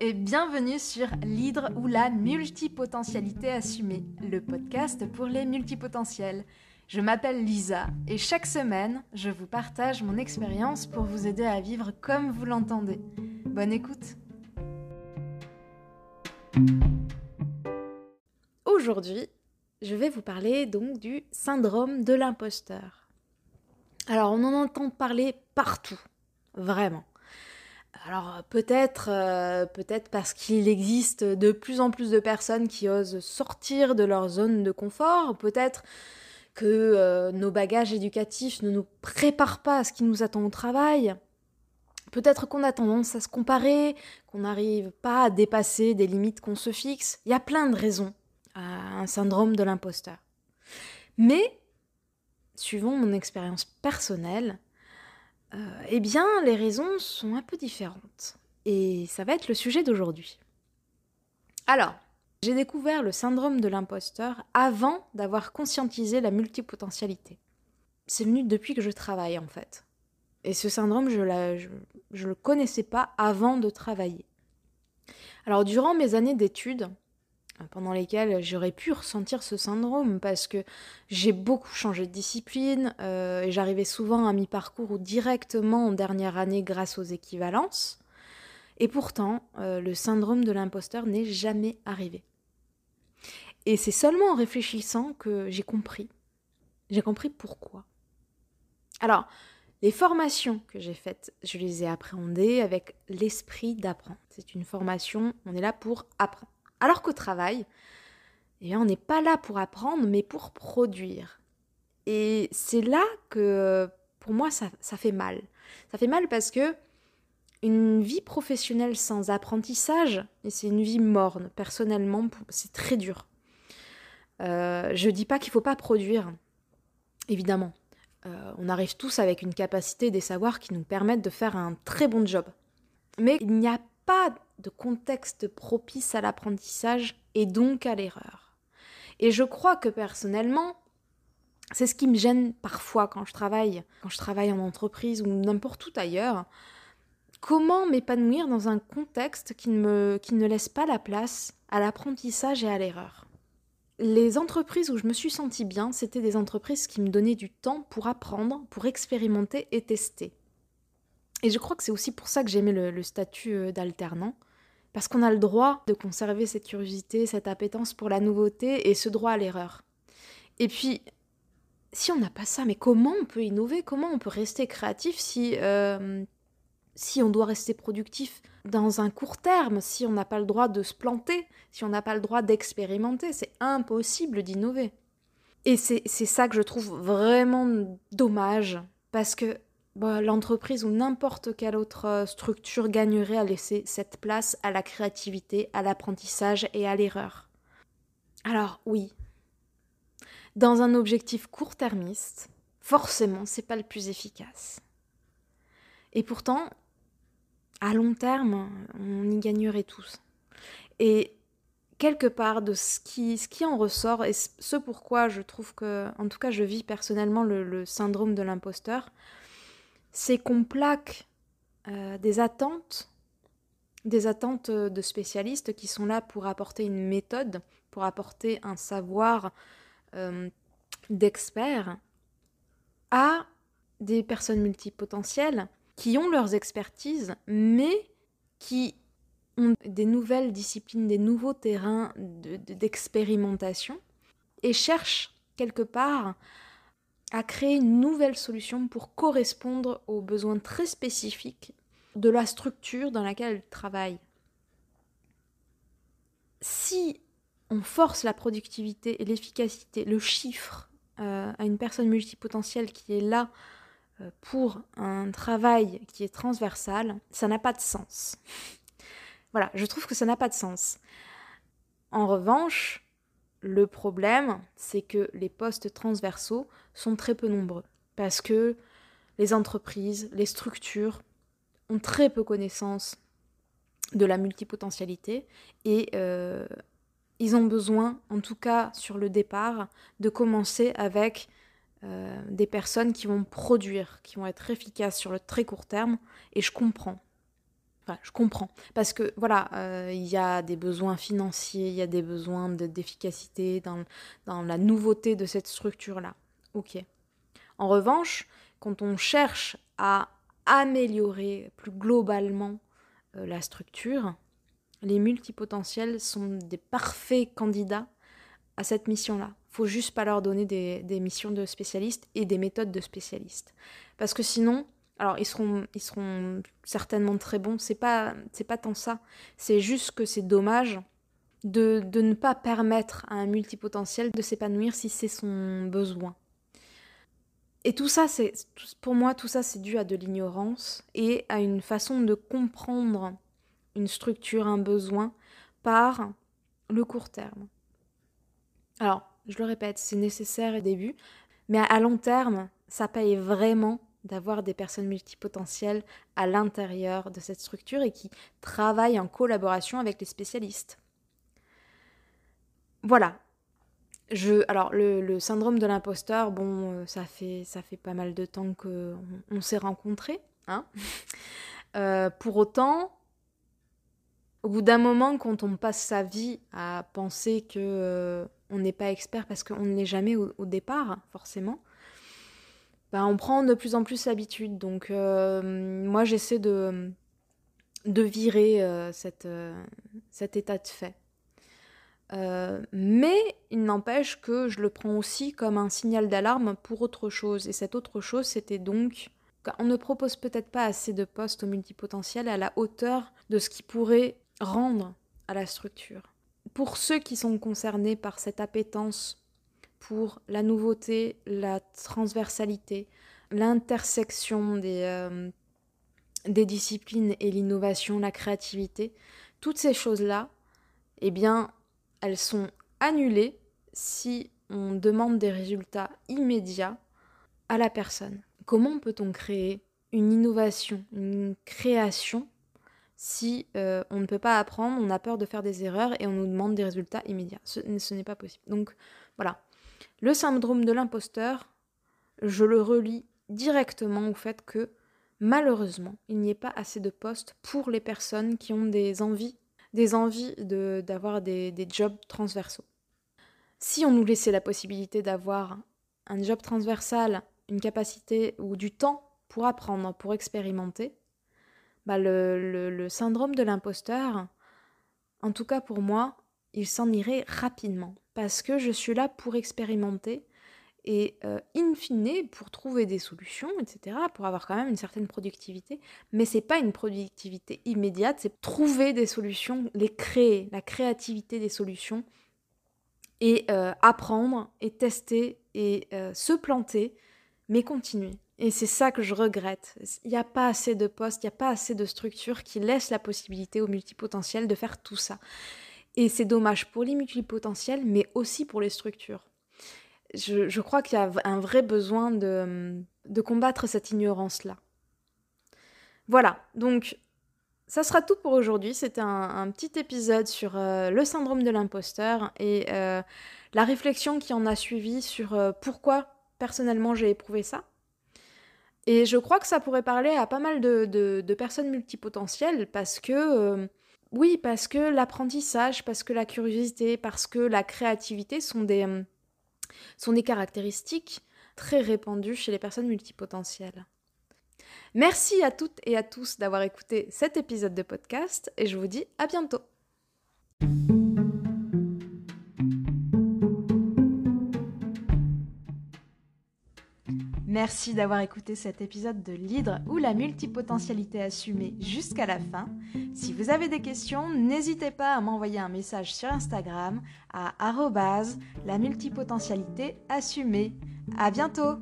et bienvenue sur l'hydre ou la multipotentialité assumée, le podcast pour les multipotentiels. Je m'appelle Lisa et chaque semaine, je vous partage mon expérience pour vous aider à vivre comme vous l'entendez. Bonne écoute Aujourd'hui, je vais vous parler donc du syndrome de l'imposteur. Alors on en entend parler partout, vraiment. Alors peut-être euh, peut-être parce qu'il existe de plus en plus de personnes qui osent sortir de leur zone de confort, peut-être que euh, nos bagages éducatifs ne nous préparent pas à ce qui nous attend au travail. Peut-être qu'on a tendance à se comparer, qu'on n'arrive pas à dépasser des limites qu'on se fixe. Il y a plein de raisons à un syndrome de l'imposteur. Mais, suivant mon expérience personnelle, euh, eh bien, les raisons sont un peu différentes. Et ça va être le sujet d'aujourd'hui. Alors, j'ai découvert le syndrome de l'imposteur avant d'avoir conscientisé la multipotentialité. C'est venu depuis que je travaille en fait. Et ce syndrome, je ne le connaissais pas avant de travailler. Alors durant mes années d'études, pendant lesquelles j'aurais pu ressentir ce syndrome parce que j'ai beaucoup changé de discipline euh, et j'arrivais souvent à mi-parcours ou directement en dernière année grâce aux équivalences. Et pourtant, euh, le syndrome de l'imposteur n'est jamais arrivé. Et c'est seulement en réfléchissant que j'ai compris. J'ai compris pourquoi. Alors, les formations que j'ai faites, je les ai appréhendées avec l'esprit d'apprendre. C'est une formation, on est là pour apprendre. Alors qu'au travail, eh on n'est pas là pour apprendre, mais pour produire. Et c'est là que, pour moi, ça, fait mal. Ça fait mal parce que une vie professionnelle sans apprentissage, c'est une vie morne, personnellement, c'est très dur. Euh, je dis pas qu'il faut pas produire, évidemment. Euh, on arrive tous avec une capacité des savoirs qui nous permettent de faire un très bon job. Mais il n'y a pas de contexte propice à l'apprentissage et donc à l'erreur. Et je crois que personnellement, c'est ce qui me gêne parfois quand je travaille, quand je travaille en entreprise ou n'importe où ailleurs. Comment m'épanouir dans un contexte qui ne, me, qui ne laisse pas la place à l'apprentissage et à l'erreur Les entreprises où je me suis sentie bien, c'était des entreprises qui me donnaient du temps pour apprendre, pour expérimenter et tester. Et je crois que c'est aussi pour ça que j'aimais le, statut euh, d'alternant, parce qu'on a le droit de conserver cette curiosité, cette appétence pour la nouveauté et ce droit à l'erreur. Et puis, si on n'a pas ça, mais comment on peut innover? Comment on peut rester créatif si, euh, si on doit rester productif dans un court terme, si on n'a pas le droit de se planter, si on n'a pas le droit d'expérimenter? C'est impossible d'innover. Et c'est ça que je trouve vraiment dommage, parce que bah, l'entreprise ou n'importe quelle autre euh, structure gagnerait à laisser cette place à la créativité, à l'apprentissage et à l'erreur. Alors oui, dans un objectif court-termiste, forcément, c'est pas le plus efficace. Et pourtant, à long terme, on y gagnerait tous. Et quelque part de ce qui, ce qui en ressort, et ce pourquoi je trouve que, en tout cas, je vis personnellement le syndrome de l'imposteur, c'est qu'on plaque euh, des attentes, des attentes de spécialistes qui sont là pour apporter une méthode, pour apporter un savoir euh, d'experts à des personnes multipotentielles qui ont leurs expertises, mais qui ont des nouvelles disciplines, des nouveaux terrains d'expérimentation et cherchent quelque part à créer une nouvelle solution pour correspondre aux besoins très spécifiques de la structure dans laquelle elle travaille. Si on force la productivité et l'efficacité, le chiffre euh, à une personne multipotentielle qui est là euh, pour un travail qui est transversal, ça n'a pas de sens. voilà, je trouve que ça n'a pas de sens. En revanche, le problème, c'est que les postes transversaux sont très peu nombreux parce que les entreprises, les structures ont très peu connaissance de la multipotentialité et euh, ils ont besoin, en tout cas sur le départ, de commencer avec euh, des personnes qui vont produire, qui vont être efficaces sur le très court terme et je comprends. Je comprends. Parce que, voilà, euh, il y a des besoins financiers, il y a des besoins d'efficacité dans, dans la nouveauté de cette structure-là. Ok. En revanche, quand on cherche à améliorer plus globalement euh, la structure, les multipotentiels sont des parfaits candidats à cette mission-là. faut juste pas leur donner des, des, missions de spécialistes et des méthodes de spécialistes. Parce que sinon, alors ils seront, ils seront certainement très bons, c'est pas, pas tant ça, c'est juste que c'est dommage de, ne pas permettre à un multipotentiel de s'épanouir si c'est son besoin. Et tout ça, pour moi, tout ça, c'est dû à de l'ignorance et à une façon de comprendre une structure, un besoin par le court terme. Alors, je le répète, c'est nécessaire au début, mais à long terme, ça paye vraiment d'avoir des personnes multipotentielles à l'intérieur de cette structure et qui travaillent en collaboration avec les spécialistes. Voilà, je, alors le, syndrome de l'imposteur, bon, euh, ça fait, ça fait pas mal de temps qu'on on, s'est rencontrés. Hein euh, pour autant, au bout d'un moment, quand on passe sa vie à penser que euh, on n'est pas expert parce qu'on ne l'est jamais au, départ, forcément, ben, on prend de plus en plus l'habitude. Donc moi, j'essaie de, de virer cette, cet état de fait. Euh, mais il n'empêche que je le prends aussi comme un signal d'alarme pour autre chose. Et cette autre chose, c'était donc qu'on ne propose peut-être pas assez de postes au multipotentiel à la hauteur de ce qui pourrait rendre à la structure. Pour ceux qui sont concernés par cette appétence pour la nouveauté, la transversalité, l'intersection des, euh, des disciplines et l'innovation, la créativité, toutes ces choses-là, eh bien, elles sont annulées si on demande des résultats immédiats à la personne. Comment peut-on créer une innovation, une création si euh, on ne peut pas apprendre, on a peur de faire des erreurs et on nous demande des résultats immédiats? Ce, ce n'est pas possible. Donc voilà. Le syndrome de l'imposteur, je le relie directement au fait que malheureusement, il n'y ait pas assez de postes pour les personnes qui ont des envies des envies d'avoir des, jobs transversaux. Si on nous laissait la possibilité d'avoir un job transversal, une capacité ou du temps pour apprendre, pour expérimenter, bah le, syndrome de l'imposteur, en tout cas pour moi, il s'en irait rapidement. Parce que je suis là pour expérimenter et euh, in fine pour trouver des solutions, etc., pour avoir quand même une certaine productivité. Mais c'est pas une productivité immédiate, c'est trouver des solutions, les créer, la créativité des solutions et euh, apprendre et tester et euh, se planter, mais continuer. Et c'est ça que je regrette. Il n'y a pas assez de postes, il n'y a pas assez de structures qui laissent la possibilité aux multipotentiels de faire tout ça. Et c'est dommage pour les multipotentiels, mais aussi pour les structures je, crois qu'il y a un vrai besoin de, combattre cette ignorance-là. Voilà, donc ça sera tout pour aujourd'hui. C'était un, petit épisode sur euh, le syndrome de l'imposteur et euh, la réflexion qui en a suivi sur euh, pourquoi personnellement j'ai éprouvé ça. Et je crois que ça pourrait parler à pas mal de, de personnes multipotentielles parce que, oui, parce que l'apprentissage, parce que la curiosité, parce que la créativité sont des sont des caractéristiques très répandues chez les personnes multipotentielles. Merci à toutes et à tous d'avoir écouté cet épisode de podcast et je vous dis à bientôt. Merci d'avoir écouté cet épisode de l'hydre ou la multipotentialité assumée jusqu'à la fin. Si vous avez des questions, n'hésitez pas à m'envoyer un message sur Instagram à la multipotentialité assumée. À bientôt!